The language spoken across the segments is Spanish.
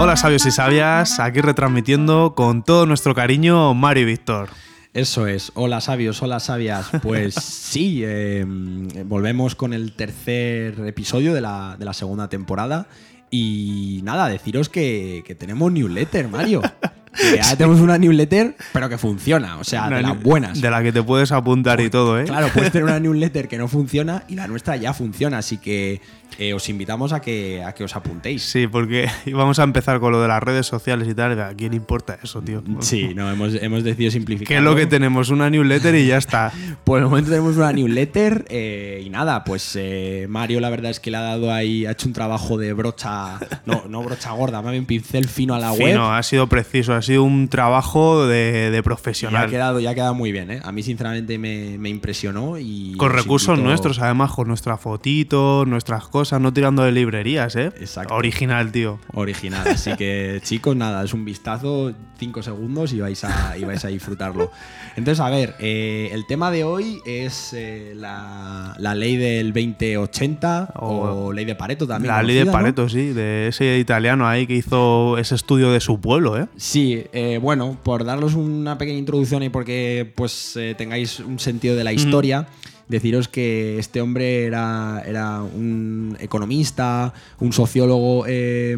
Hola sabios y sabias, aquí retransmitiendo con todo nuestro cariño Mario y Víctor. Eso es, hola sabios, hola sabias. Pues sí, eh, volvemos con el tercer episodio de la, de la segunda temporada. Y nada, deciros que, que tenemos newsletter, Mario. Que ya tenemos una newsletter, pero que funciona, o sea, Una de las buenas. De la que te puedes apuntar y todo, ¿eh? Claro, puedes tener una newsletter que no funciona y la nuestra ya funciona, así que eh, os invitamos a que, a que os apuntéis. Sí, porque vamos a empezar con lo de las redes sociales y tal. ¿A quién importa eso, tío? Sí, no, hemos, hemos decidido simplificar. Que es lo que tenemos, una newsletter y ya está. Por el momento tenemos una newsletter eh, y nada, pues eh, Mario la verdad es que le ha dado ahí, ha hecho un trabajo de brocha, no, no brocha gorda, más bien pincel fino a la web. Fino, ha sido preciso, ha sido un trabajo de, de Y ha profesional. quedado, ya ha quedado muy bien, ¿eh? A mí sinceramente me, me impresionó y... Con os recursos nuestros, además, con nuestras fotitos, nuestras cosas, no tirando de librerías, ¿eh? Exacto. Original, tío. Original, así que chicos, nada, es un vistazo, cinco segundos y vais a, y vais a disfrutarlo. Entonces, a ver, eh, el tema de hoy es eh, la, la ley del 2080 o, ley de Pareto también. La ley de. Pareto, sí, de ese italiano ahí que hizo ese estudio de su pueblo, ¿eh? Sí, eh, bueno, por daros una pequeña introducción y porque pues tengáis un sentido de la historia, deciros que este hombre era, era un economista, un sociólogo eh,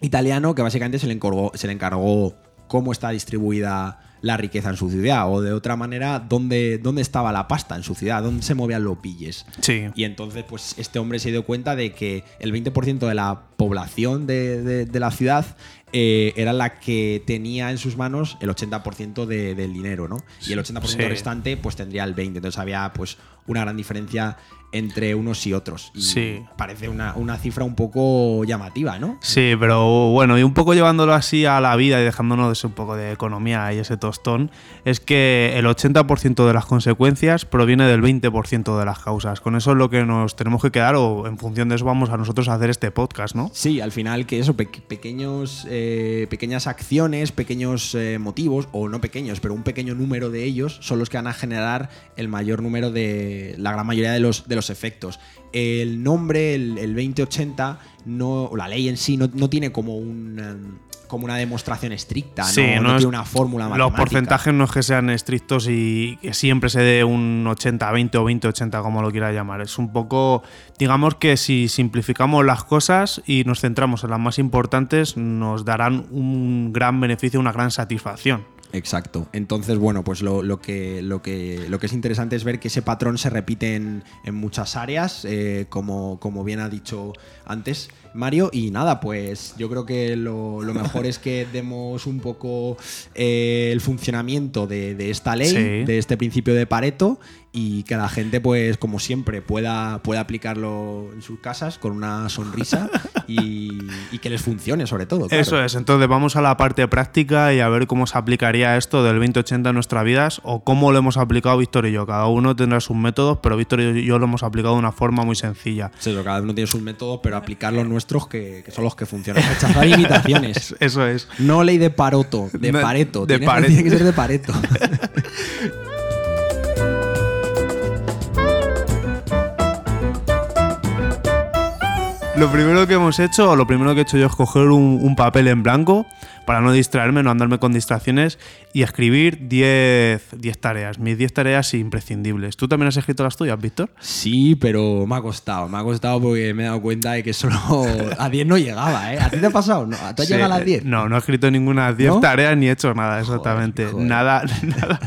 italiano que básicamente se le encargó, se le encargó cómo está distribuida la riqueza en su ciudad o de otra manera dónde, dónde estaba la pasta en su ciudad, dónde se movían los pilles. Sí. Y entonces, pues este hombre se dio cuenta de que el 20% de la población de, de- de la ciudad eh, era la que tenía en sus manos el 80% de- del dinero, ¿no? Y el 80% Sí. restante, pues tendría el 20%. Entonces había, pues, una gran diferencia entre unos y otros. Y Sí. parece una, una cifra un poco llamativa, ¿no? Sí, pero bueno, y un poco llevándolo así a la vida y dejándonos de ese un poco de economía y ese tostón, es que el 80% de las consecuencias proviene del 20% de las causas. Con eso es lo que nos tenemos que quedar o en función de eso vamos a nosotros a hacer este podcast, ¿no? Sí, al final que eso, pe- pequeños, eh, pequeñas acciones, pequeños eh, motivos, o no pequeños, pero un pequeño número de ellos son los que van a generar el mayor número de, la gran mayoría de los, de los efectos. El nombre, el, el 2080, no, o la ley en sí, no, no tiene como un... em, como una demostración estricta, Sí, no, no no es- tiene una fórmula Los matemática. porcentajes no es que sean estrictos y que siempre se dé un 80-20 o 20-80, como lo quiera llamar. Es un poco, digamos que si simplificamos las cosas y nos centramos en las más importantes, nos darán un gran beneficio, una gran satisfacción. Exacto. Entonces, bueno, pues lo, lo que, lo, que, lo que es interesante es ver que ese patrón se repite en, en muchas áreas, eh, como, como bien ha dicho antes Mario. Y nada, pues yo creo que lo, lo mejor es que demos un poco eh, el funcionamiento de, de esta ley, Sí. de este principio de Pareto, y que la gente, pues, como siempre, pueda, pueda aplicarlo en sus casas con una sonrisa y, y que les funcione, sobre todo. claro. Eso es, entonces vamos a la parte práctica y a ver cómo se aplicaría esto del 2080 en nuestras vidas o cómo lo hemos aplicado Víctor y yo. Cada uno tendrá sus métodos, pero Víctor y yo lo hemos aplicado de una forma muy sencilla. Sí, eso, cada uno tiene sus métodos, pero aplicar los nuestros que, que son los que funcionan. Rechazar imitaciones. Eso es. No ley de Paroto, de No, Pareto. de tiene, Pareto. tiene que ser de Pareto. Lo primero que hemos hecho, o lo primero que he hecho yo es coger un, un papel en blanco para no distraerme, no andarme con distracciones y escribir 10 10 tareas, mis 10 tareas imprescindibles. ¿Tú también has escrito las tuyas, Víctor? Sí, pero me ha costado. Me ha costado porque me he dado cuenta de que solo a 10 no llegaba, ¿eh? ¿A ti te ha pasado? ¿No? ¿Tú has Sí, llegado a las 10? No, no he escrito ninguna 10 ¿No? tareas ni he hecho nada, exactamente. joder. Nada, nada,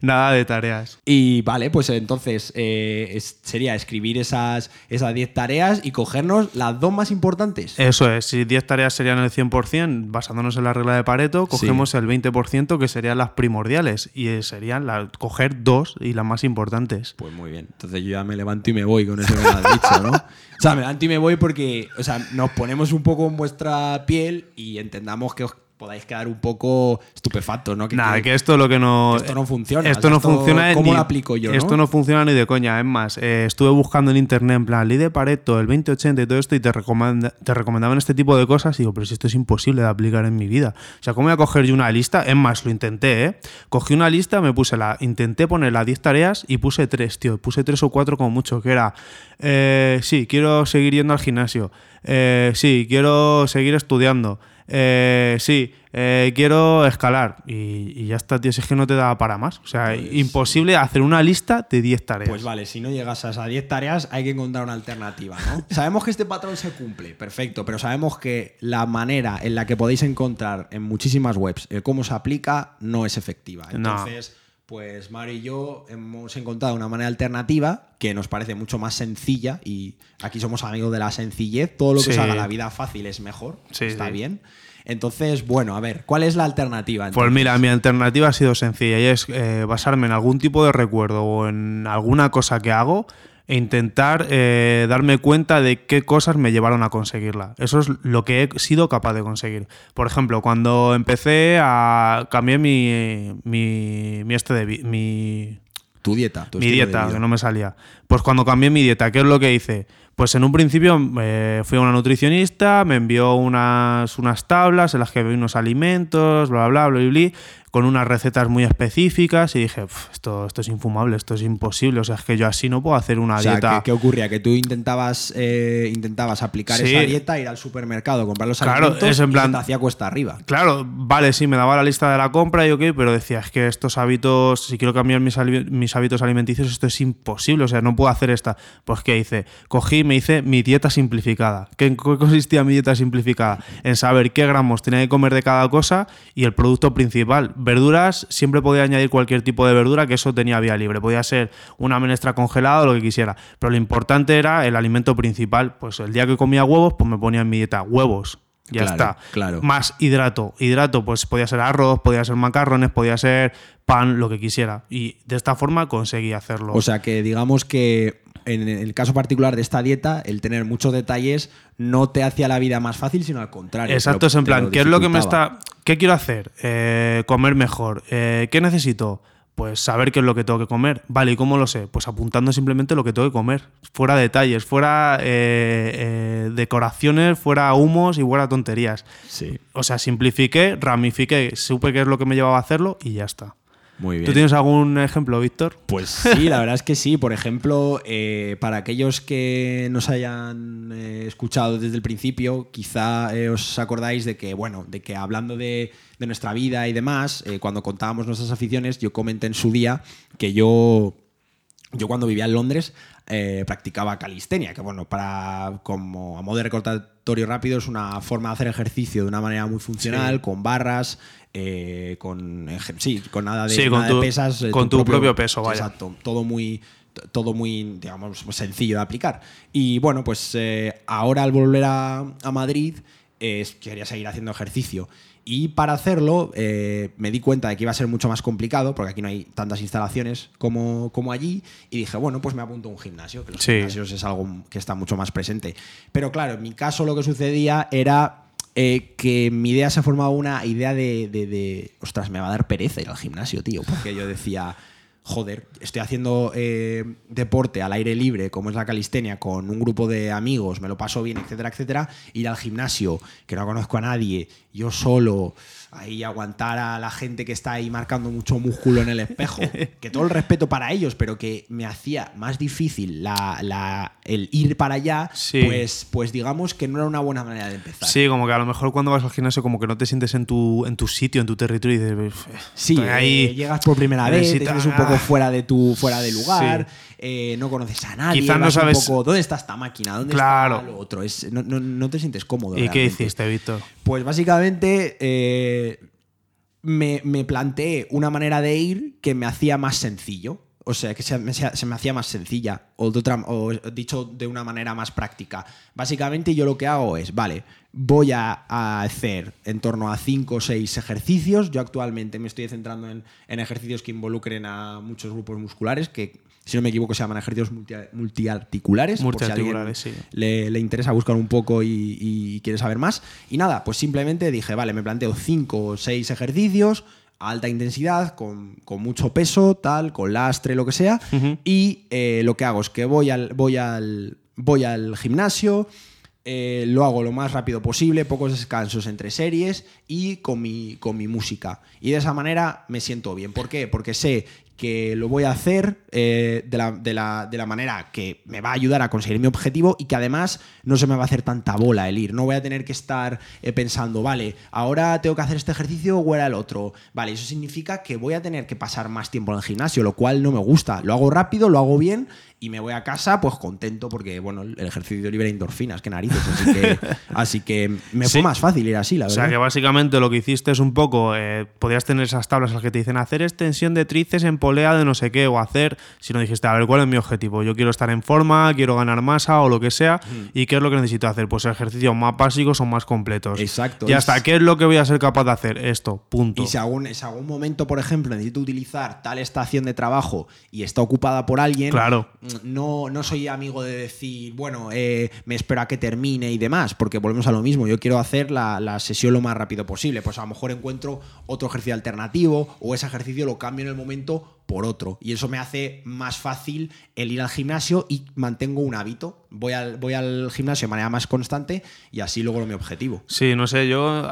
nada de tareas. Y vale, pues entonces eh, es- sería escribir esas, esas 10 tareas y cogernos las dos más importantes. Eso es, si 10 tareas serían el 100%, basándonos en la regla de Pareto, cogemos el 20% que serían las primordiales y eh, serían la- coger dos y las más importantes. Pues muy bien. Entonces yo ya me levanto y me voy con eso que me has dicho, ¿no? O sea, me levanto y me voy porque, o sea, nos ponemos un poco en vuestra piel y entendamos que os podáis quedar un poco estupefactos, ¿no? Que- Nada, que- que esto lo que no. que esto no funciona, Esto o sea, no esto, funciona. ¿cómo ni- lo aplico yo, no? Esto no funciona ni de coña. Es más, eh, estuve buscando en internet, en plan, ley de Pareto, el 2080 y todo esto, y te, recomenda- te recomendaban este tipo de cosas. Y digo, pero si esto es imposible de aplicar en mi vida. O sea, ¿cómo voy a coger yo una lista? Es más, lo intenté, ¿eh? Cogí una lista, me puse la. Intenté poner las 10 tareas y puse 3, tío. Puse 3 o 4 como mucho, que era. eh, sí, quiero seguir yendo al gimnasio. Eh, sí, quiero seguir estudiando. eh, sí, eh, quiero escalar. Y, y ya está, tío, si es que no te da para más. O sea, Pues- imposible hacer una lista de 10 tareas. Pues vale, si no llegas a esas 10 tareas, hay que encontrar una alternativa, ¿no? sabemos que este patrón se cumple, perfecto, pero sabemos que la manera en la que podéis encontrar en muchísimas webs el cómo se aplica no es efectiva. No. Pues Mario y yo hemos encontrado una manera alternativa que nos parece mucho más sencilla y aquí somos amigos de la sencillez, todo lo que os Sí. haga la vida fácil es mejor, Sí, está sí. bien. Entonces, bueno, a ver, ¿cuál es la alternativa? Pues mira, mi alternativa ha sido sencilla y es eh, basarme en algún tipo de recuerdo o en alguna cosa que hago e intentar eh, darme cuenta de qué cosas me llevaron a conseguirla. Eso es lo que he sido capaz de conseguir. Por ejemplo, cuando empecé a cambiar mi, mi, mi este de mi, tu dieta, tu mi dieta, que no me salía. Pues cuando cambié mi dieta, ¿qué es lo que hice? Pues en un principio eh, fui a una nutricionista, me envió unas, unas tablas en las que vi unos alimentos, bla, bla, bla, bla, bla, con unas recetas muy específicas y dije, "Pf, esto, esto es infumable, esto es imposible, o sea, es que yo así no puedo hacer una O sea, dieta. ¿qué, qué ocurría? Que tú intentabas, eh, intentabas aplicar Sí. esa dieta, ir al supermercado, comprar los Claro, alimentos es en y plan- te hacía cuesta arriba. Claro, vale, sí, me daba la lista de la compra y ok, pero decía, es que estos hábitos, si quiero cambiar mis, mis hábitos alimenticios, esto es imposible, o sea, no puedo hacer esta. Pues, ¿qué hice? Cogí y me hice mi dieta simplificada. ¿Qué, ¿En qué consistía mi dieta simplificada? En saber qué gramos tenía que comer de cada cosa y el producto principal. Verduras, siempre podía añadir cualquier tipo de verdura, que eso tenía vía libre. Podía ser una menestra congelada o lo que quisiera. Pero lo importante era el alimento principal. Pues el día que comía huevos, pues me ponía en mi dieta huevos. Ya Claro, está. claro. Más hidrato. Hidrato, pues podía ser arroz, podía ser macarrones, podía ser pan, lo que quisiera. Y de esta forma conseguí hacerlo. O sea que digamos que en el caso particular de esta dieta, el tener muchos detalles no te hacía la vida más fácil, sino al contrario. Exacto, es en plan, ¿qué es lo que me está. ¿Qué quiero hacer? Eh, comer mejor. Eh, ¿Qué necesito? Pues saber qué es lo que tengo que comer. Vale, ¿y cómo lo sé? Pues apuntando simplemente lo que tengo que comer. Fuera detalles, fuera eh, eh, decoraciones, fuera humos y fuera tonterías. Sí, O sea, simplifiqué, ramifiqué, supe qué es lo que me llevaba a hacerlo y ya está. Muy bien. ¿Tú tienes algún ejemplo, Víctor? Pues sí, la verdad es que sí. Por ejemplo, eh, para aquellos que nos hayan eh, escuchado desde el principio, quizá eh, os acordáis de que, bueno, de que hablando de, de nuestra vida y demás, cuando contábamos nuestras aficiones, yo comenté en su día que yo, yo cuando vivía en Londres eh, practicaba calistenia, que bueno, para como a modo de recordatorio rápido es una forma de hacer ejercicio de una manera muy funcional, Sí. con barras, eh, con ejer- sí, con nada de, Sí, con nada de tu- pesas, eh, con tu propio peso, vaya. Exacto, todo muy todo muy, digamos, sencillo de aplicar. Y bueno, pues eh, ahora al volver a, a Madrid eh, quería seguir haciendo ejercicio. Y para hacerlo eh, me di cuenta de que iba a ser mucho más complicado, porque aquí no hay tantas instalaciones como, como allí, y dije, bueno, pues me apunto a un gimnasio, que los Sí. gimnasios es algo que está mucho más presente. Pero claro, en mi caso lo que sucedía era eh, que mi idea se formaba una idea de, de- de, ostras, me va a dar pereza ir al gimnasio, tío, porque yo decía, joder, estoy haciendo eh, deporte al aire libre, como es la calistenia, con un grupo de amigos, me lo paso bien, etcétera, etcétera, ir al gimnasio, que no conozco a nadie, yo solo, ahí aguantar a la gente que está ahí marcando mucho músculo en el espejo, que todo el respeto para ellos, pero que me hacía más difícil la, la- el ir para allá, Sí. pues, pues digamos que no era una buena manera de empezar. Sí, como que a lo mejor cuando vas al gimnasio como que no te sientes en tu, en tu sitio, en tu territorio y dices, "Uf, Sí, ahí. eh, llegas por primera vez, te necesito- sientes un poco ah". Fuera de tu fuera de lugar, eh, no conoces a nadie, Quizás no un sabes- poco, ¿dónde está esta máquina? ¿Dónde Claro. está lo otro? Es, no, no- no te sientes cómodo. ¿Y qué hiciste, Víctor? Pues básicamente eh, me, me planteé una manera de ir que me hacía más sencillo. O sea, que se me, se me hacía más sencilla. O, de otra- o dicho de una manera más práctica. Básicamente yo lo que hago es, vale, voy a, a hacer en torno a 5 o 6 ejercicios. Yo actualmente me estoy centrando en, en ejercicios que involucren a muchos grupos musculares, que si no me equivoco se llaman ejercicios multi- multiarticulares. por si Multiarticulares, sí. le, le interesa buscar un poco y, y quiere saber más. Y nada, pues simplemente dije, vale, me planteo cinco o seis ejercicios a alta intensidad, con, con mucho peso, tal, con lastre, lo que sea. Y eh, lo que hago es que voy al, voy al, voy al gimnasio, eh, lo hago lo más rápido posible, pocos descansos entre series y con mi, con mi música. Y de esa manera me siento bien. ¿Por qué? Porque sé que lo voy a hacer eh, de, la, de, la, de, la, manera que me va a ayudar a conseguir mi objetivo y que además no se me va a hacer tanta bola el ir. No voy a tener que estar eh, pensando, vale, ahora tengo que hacer este ejercicio o era el otro. Vale, eso significa que voy a tener que pasar más tiempo en el gimnasio, lo cual no me gusta. Lo hago rápido, lo hago bien y me voy a casa pues contento porque, bueno, el ejercicio libera endorfinas, que narices. Así que, así que me fue más fácil ir así, la verdad. O sea, que básicamente lo que hiciste es un poco, eh, podías tener esas tablas en las que te dicen hacer extensión de tríceps en polea de no sé qué, o hacer, si no dijiste, a ver, ¿cuál es mi objetivo? Yo quiero estar en forma, quiero ganar masa o lo que sea, ¿y qué es lo que necesito hacer? Pues ejercicios más básicos son más completos. Exacto. Y hasta, ¿qué es lo que voy a ser capaz de hacer? Esto, punto. Y si algún, si algún momento, por ejemplo, necesito utilizar tal estación de trabajo y está ocupada por alguien, claro. No, no soy amigo de decir, bueno, eh, me espero a que termine y demás, porque volvemos a lo mismo. Yo quiero hacer la, la, sesión lo más rápido posible. Pues a lo mejor encuentro otro ejercicio alternativo o ese ejercicio lo cambio en el momento por otro. Y eso me hace más fácil el ir al gimnasio y mantengo un hábito. Voy al, voy al gimnasio de manera más constante y así logro mi objetivo. Sí, no sé, yo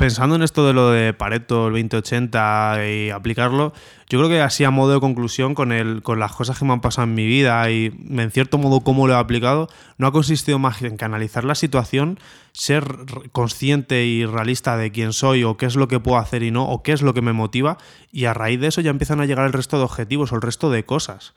pensando en esto de lo de Pareto, el 2080 y aplicarlo, yo creo que así a modo de conclusión con, el, con las cosas que me han pasado en mi vida y en cierto modo cómo lo he aplicado, no ha consistido más en que analizar la situación, ser consciente y realista de quién soy o qué es lo que puedo hacer y no, o qué es lo que me motiva, y a raíz de eso ya empiezan a llegar el resto de objetivos o el resto de cosas.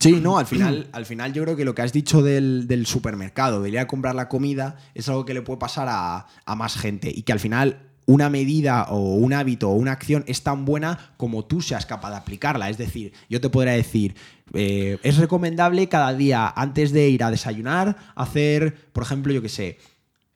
Sí, no, al final, al final yo creo que lo que has dicho del, supermercado, de a comprar la comida, es algo que le puede pasar a más gente y que al final una medida o un hábito o una acción es tan buena como tú seas capaz de aplicarla. Es decir, yo te podría decir, eh, es recomendable cada día antes de ir a desayunar hacer, por ejemplo, yo qué sé,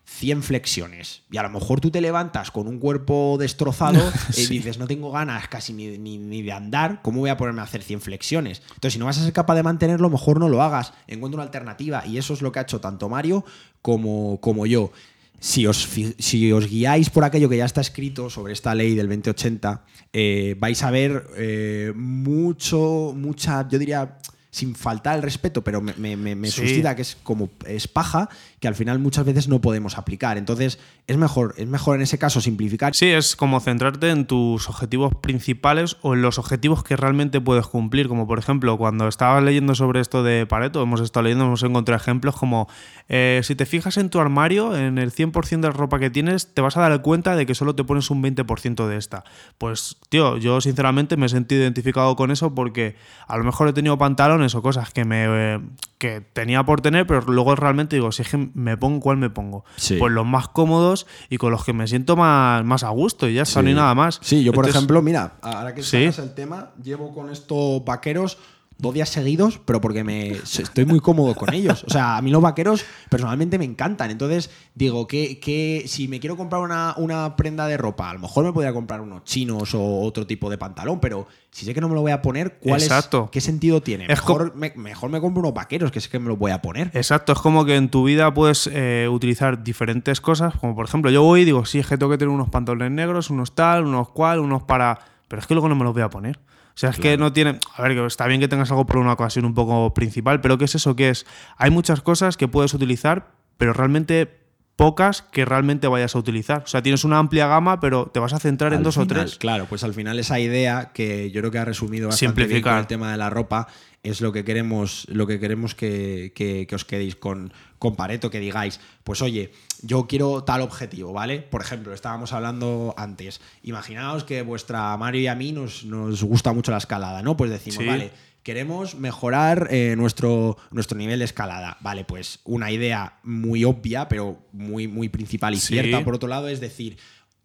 100 flexiones. Y a lo mejor tú te levantas con un cuerpo destrozado sí. y dices, no tengo ganas casi ni, ni, ni, de andar, ¿cómo voy a ponerme a hacer 100 flexiones? Entonces, si no vas a ser capaz de mantenerlo, mejor no lo hagas. Encuentra una alternativa. Y eso es lo que ha hecho tanto Mario como, como yo si os, guiáis por aquello que ya está escrito sobre esta ley del 2080, eh, vais a ver eh, mucho, mucha, yo diría, sin faltar el respeto, pero me, me, me sí. suscita que es como es paja, que al final muchas veces no podemos aplicar. Entonces, es mejor, es mejor en ese caso simplificar. Sí, es como centrarte en tus objetivos principales o en los objetivos que realmente puedes cumplir. Como por ejemplo, cuando estabas leyendo sobre esto de Pareto, hemos estado leyendo, hemos encontrado ejemplos como eh, si te fijas en tu armario, en el 100% de la ropa que tienes, te vas a dar cuenta de que solo te pones un 20% de esta. Pues, tío, yo sinceramente me he sentido identificado con eso porque a lo mejor he tenido pantalones o cosas que me eh, que tenía por tener, pero luego realmente digo, si es que me pongo, ¿cuál me pongo? Sí. Pues los más cómodos y con los que me siento más, más a gusto y ya está, Sí. ni nada más. Sí, yo por Entonces, ejemplo, mira, ahora que Sí. el tema, llevo con estos vaqueros dos días seguidos, pero porque me estoy muy cómodo con ellos. O sea, a mí los vaqueros personalmente me encantan. Entonces, digo que, que si me quiero comprar una, una prenda de ropa, a lo mejor me podría comprar unos chinos o otro tipo de pantalón, pero si sé que no me lo voy a poner, ¿cuál Exacto. es, ¿qué sentido tiene? Mejor me, mejor me compro unos vaqueros, que sé que me los voy a poner. Exacto, es como que en tu vida puedes eh, utilizar diferentes cosas, como por ejemplo yo voy y digo, sí, es que tengo que tener unos pantalones negros, unos tal, unos cual, unos para... Pero es que luego no me los voy a poner. O sea, es que no tiene... A ver, que está bien que tengas algo por una ocasión un poco principal, pero ¿qué es eso? ¿Qué es? Hay muchas cosas que puedes utilizar, pero realmente pocas que realmente vayas a utilizar. O sea, tienes una amplia gama, pero te vas a centrar en dos o tres. Claro, pues al final esa idea que yo creo que ha resumido bastante bien con el tema de la ropa es lo que queremos, lo que queremos que, que- que os quedéis con, con Pareto, que digáis, pues oye, yo quiero tal objetivo, ¿vale? Por ejemplo, estábamos hablando antes. Imaginaos que vuestra Mario y a mí nos, nos gusta mucho la escalada, ¿no? Pues decimos, Sí. vale, queremos mejorar eh, nuestro, nuestro nivel de escalada. Vale, pues una idea muy obvia, pero muy, muy principal y Sí. cierta, por otro lado, es decir,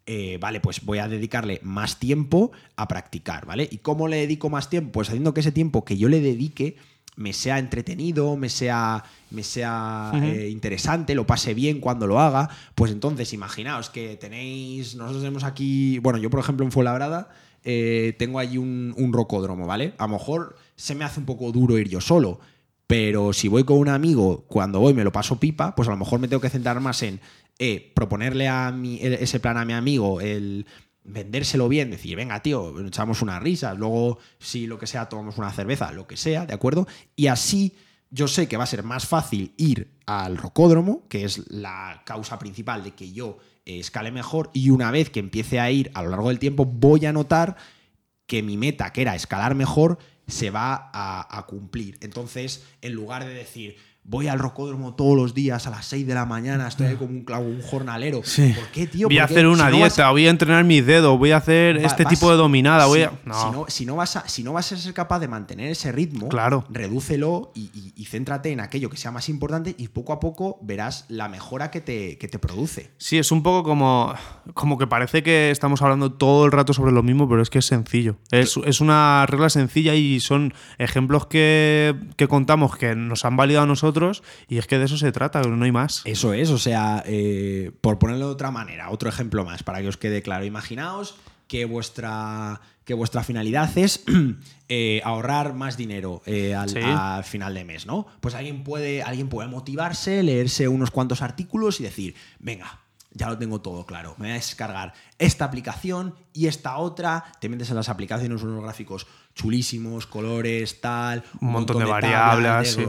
eh, vale, pues voy a dedicarle más tiempo a practicar, ¿vale? ¿Y cómo le dedico más tiempo? Pues haciendo que ese tiempo que yo le dedique me sea entretenido, me sea, me sea eh, interesante, lo pase bien cuando lo haga. Pues entonces, imaginaos que tenéis, nosotros tenemos aquí, bueno, yo por ejemplo en Fuenlabrada eh, tengo allí un, un rocódromo, ¿vale? A lo mejor se me hace un poco duro ir yo solo, pero si voy con un amigo, cuando voy me lo paso pipa, pues a lo mejor me tengo que centrar más en eh, proponerle a mi, el- ese plan a mi amigo, el vendérselo bien, decir, venga, tío, echamos unas risas, luego, si lo que sea, tomamos una cerveza, lo que sea, ¿de acuerdo? Y así yo sé que va a ser más fácil ir al rocódromo, que es la causa principal de que yo escale mejor, y una vez que empiece a ir a lo largo del tiempo, voy a notar que mi meta, que era escalar mejor, se va a cumplir. Entonces, en lugar de decir, voy al rocódromo todos los días a las 6 de la mañana, estoy ahí como un, clavo, un jornalero. Sí. ¿Por qué, tío? Voy a hacer una Si no vas- dieta, voy a entrenar mis dedos, voy a hacer Va- este vas- tipo de dominada, voy si, a... No. si no, si no vas a, si no vas a ser capaz de mantener ese ritmo, Claro. redúcelo y, y- y céntrate en aquello que sea más importante y poco a poco verás la mejora que te, que te produce. Sí, es un poco como, como que parece que estamos hablando todo el rato sobre lo mismo, pero es que es sencillo. Es, es una regla sencilla y son ejemplos que, que contamos que nos han validado a nosotros y es que de eso se trata, no hay más. Eso es, o sea, eh, por ponerlo de otra manera, otro ejemplo más para que os quede claro. Imaginaos que vuestra, que vuestra finalidad es eh, ahorrar más dinero eh, al, Sí. al final de mes, ¿no? Pues alguien puede, alguien puede motivarse, leerse unos cuantos artículos y decir, venga. Ya lo tengo todo claro. Me voy a descargar esta aplicación y esta otra. Te metes en las aplicaciones, unos gráficos chulísimos, colores, tal. Un montón de tablas, variables, sí.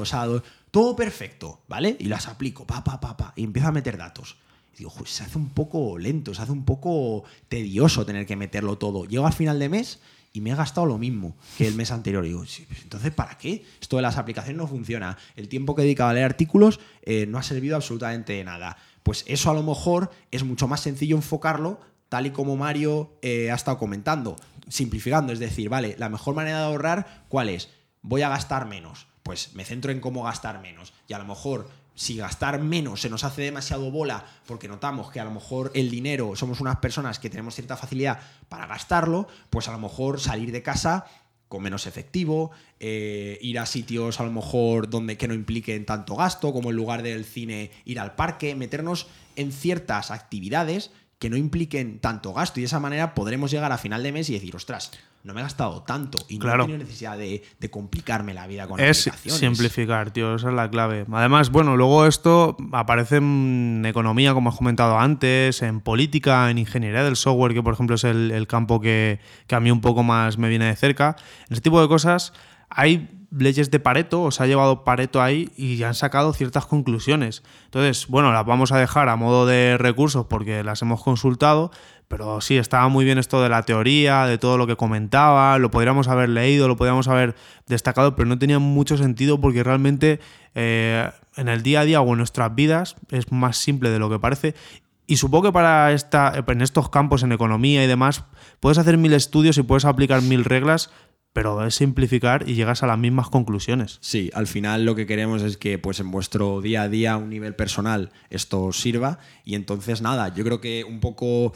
Todo perfecto, ¿vale? Y las aplico, pa, pa, pa, pa, y empiezo a meter datos. Y digo, "Joder, se hace un poco lento, se hace un poco tedioso tener que meterlo todo. Llego al final de mes y me he gastado lo mismo que el mes anterior. Y digo, "Sí, pues entonces, ¿para qué? Esto de las aplicaciones no funciona. El tiempo que he dedicado a leer artículos eh, no ha servido absolutamente de nada. Pues eso a lo mejor es mucho más sencillo enfocarlo tal y como Mario eh, ha estado comentando, simplificando, es decir, vale, la mejor manera de ahorrar, ¿cuál es? Voy a gastar menos. Pues me centro en cómo gastar menos. Y a lo mejor, si gastar menos se nos hace demasiado bola, porque notamos que a lo mejor el dinero, somos unas personas que tenemos cierta facilidad para gastarlo, pues a lo mejor salir de casa con menos efectivo, eh, ir a sitios a lo mejor donde que no impliquen tanto gasto, como en lugar del cine ir al parque, meternos en ciertas actividades que no impliquen tanto gasto y de esa manera podremos llegar a final de mes y decir, ostras, no me he gastado tanto y Claro. no he tenido necesidad de, de complicarme la vida con Es aplicaciones. simplificar, tío, esa es la clave. Además, bueno, luego esto aparece en economía, como has comentado antes, en política, en ingeniería del software, que por ejemplo es el, el campo que, que a mí un poco más me viene de cerca. Ese tipo de cosas hay leyes de Pareto, o se ha llevado Pareto ahí y han sacado ciertas conclusiones. Entonces, bueno, las vamos a dejar a modo de recursos porque las hemos consultado, pero sí, estaba muy bien esto de la teoría, de todo lo que comentaba, lo podríamos haber leído, lo podríamos haber destacado, pero no tenía mucho sentido porque realmente eh, en el día a día o en nuestras vidas es más simple de lo que parece. Y supongo que para esta, en estos campos, en economía y demás, puedes hacer mil estudios y puedes aplicar mil reglas, pero es simplificar y llegas a las mismas conclusiones. Sí, al final lo que queremos es que pues en vuestro día a día, a un nivel personal, esto os sirva. Y entonces nada, yo creo que un poco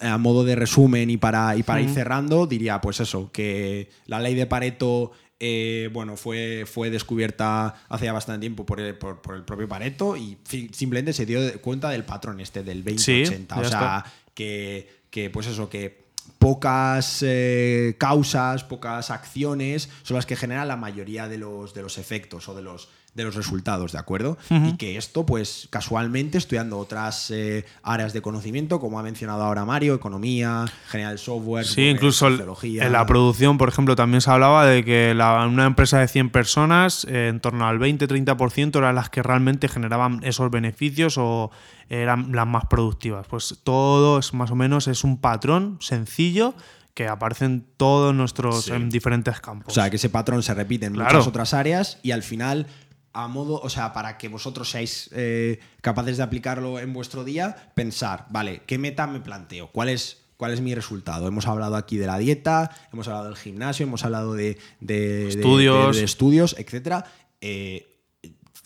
a modo de resumen y para, y para ir cerrando, diría pues eso, que la ley de Pareto eh, bueno, fue, fue descubierta hace ya bastante tiempo por el, por, por el propio Pareto y simplemente se dio cuenta del patrón este del 20-80. Sí, o sea, está. que, que, pues eso, que pocas eh, causas, pocas acciones son las que generan la mayoría de los, de los efectos o de los, de los resultados, ¿de acuerdo? Y que esto, pues casualmente, estudiando otras eh, áreas de conocimiento, como ha mencionado ahora Mario, economía, general software, Sí, incluso sociología. en la producción, por ejemplo, también se hablaba de que la- una empresa de 100 personas, eh, en torno al 20-30% eran las que realmente generaban esos beneficios o eran las más productivas. Pues todo es más o menos es un patrón sencillo que aparece en todos nuestros Sí. en diferentes campos. O sea, que ese patrón se repite en Claro. muchas otras áreas y al final, a modo, o sea, para que vosotros seáis eh, capaces de aplicarlo en vuestro día, pensar, vale, ¿qué meta me planteo? ¿Cuál es, cuál es mi resultado? Hemos hablado aquí de la dieta, hemos hablado del gimnasio, hemos hablado de, Estudios. de- de estudios, etcétera. Eh,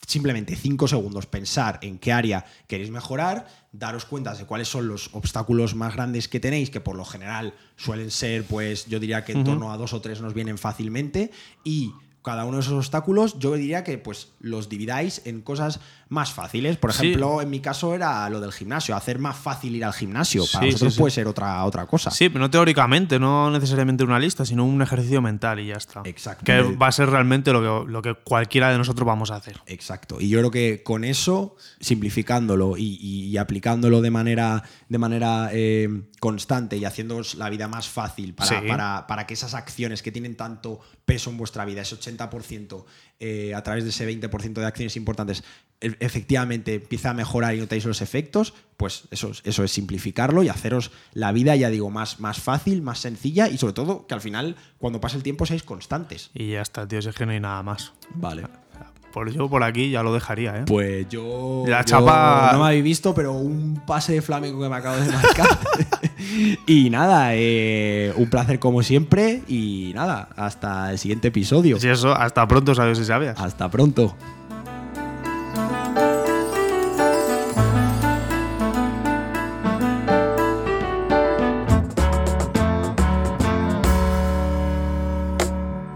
simplemente cinco segundos pensar en qué área queréis mejorar, daros cuenta de cuáles son los obstáculos más grandes que tenéis, que por lo general suelen ser, pues yo diría que en torno a dos o tres nos vienen fácilmente, y cada uno de esos obstáculos yo diría que pues los dividáis en cosas más fáciles. Por Sí. ejemplo, en mi caso era lo del gimnasio, hacer más fácil ir al gimnasio. Para Sí, sí. puede ser otra, otra cosa. Sí, pero no teóricamente, no necesariamente una lista, sino un ejercicio mental y ya está. Exacto. Que va a ser realmente lo que, lo que cualquiera de nosotros vamos a hacer. Exacto. Y yo creo que con eso, simplificándolo y, y- y aplicándolo de manera, de manera eh, constante y haciéndoos la vida más fácil para, para- para que esas acciones que tienen tanto peso en vuestra vida, ese 80% eh, a través de ese 20% de acciones importantes e- efectivamente empieza a mejorar y notáis los efectos, pues eso, es- eso es simplificarlo y haceros la vida, ya digo, más, más fácil, más sencilla y sobre todo que al final, cuando pase el tiempo, seáis constantes. Y ya está, tío, si es que no hay nada más. Vale. Por yo por aquí ya lo dejaría, ¿eh? Pues yo. La yo chapa- No me habéis visto, pero un pase de flamenco que me acabo de marcar. y nada, eh, un placer como siempre. Y nada, hasta el siguiente episodio. Si eso, hasta pronto, sabes si sabías. Hasta pronto.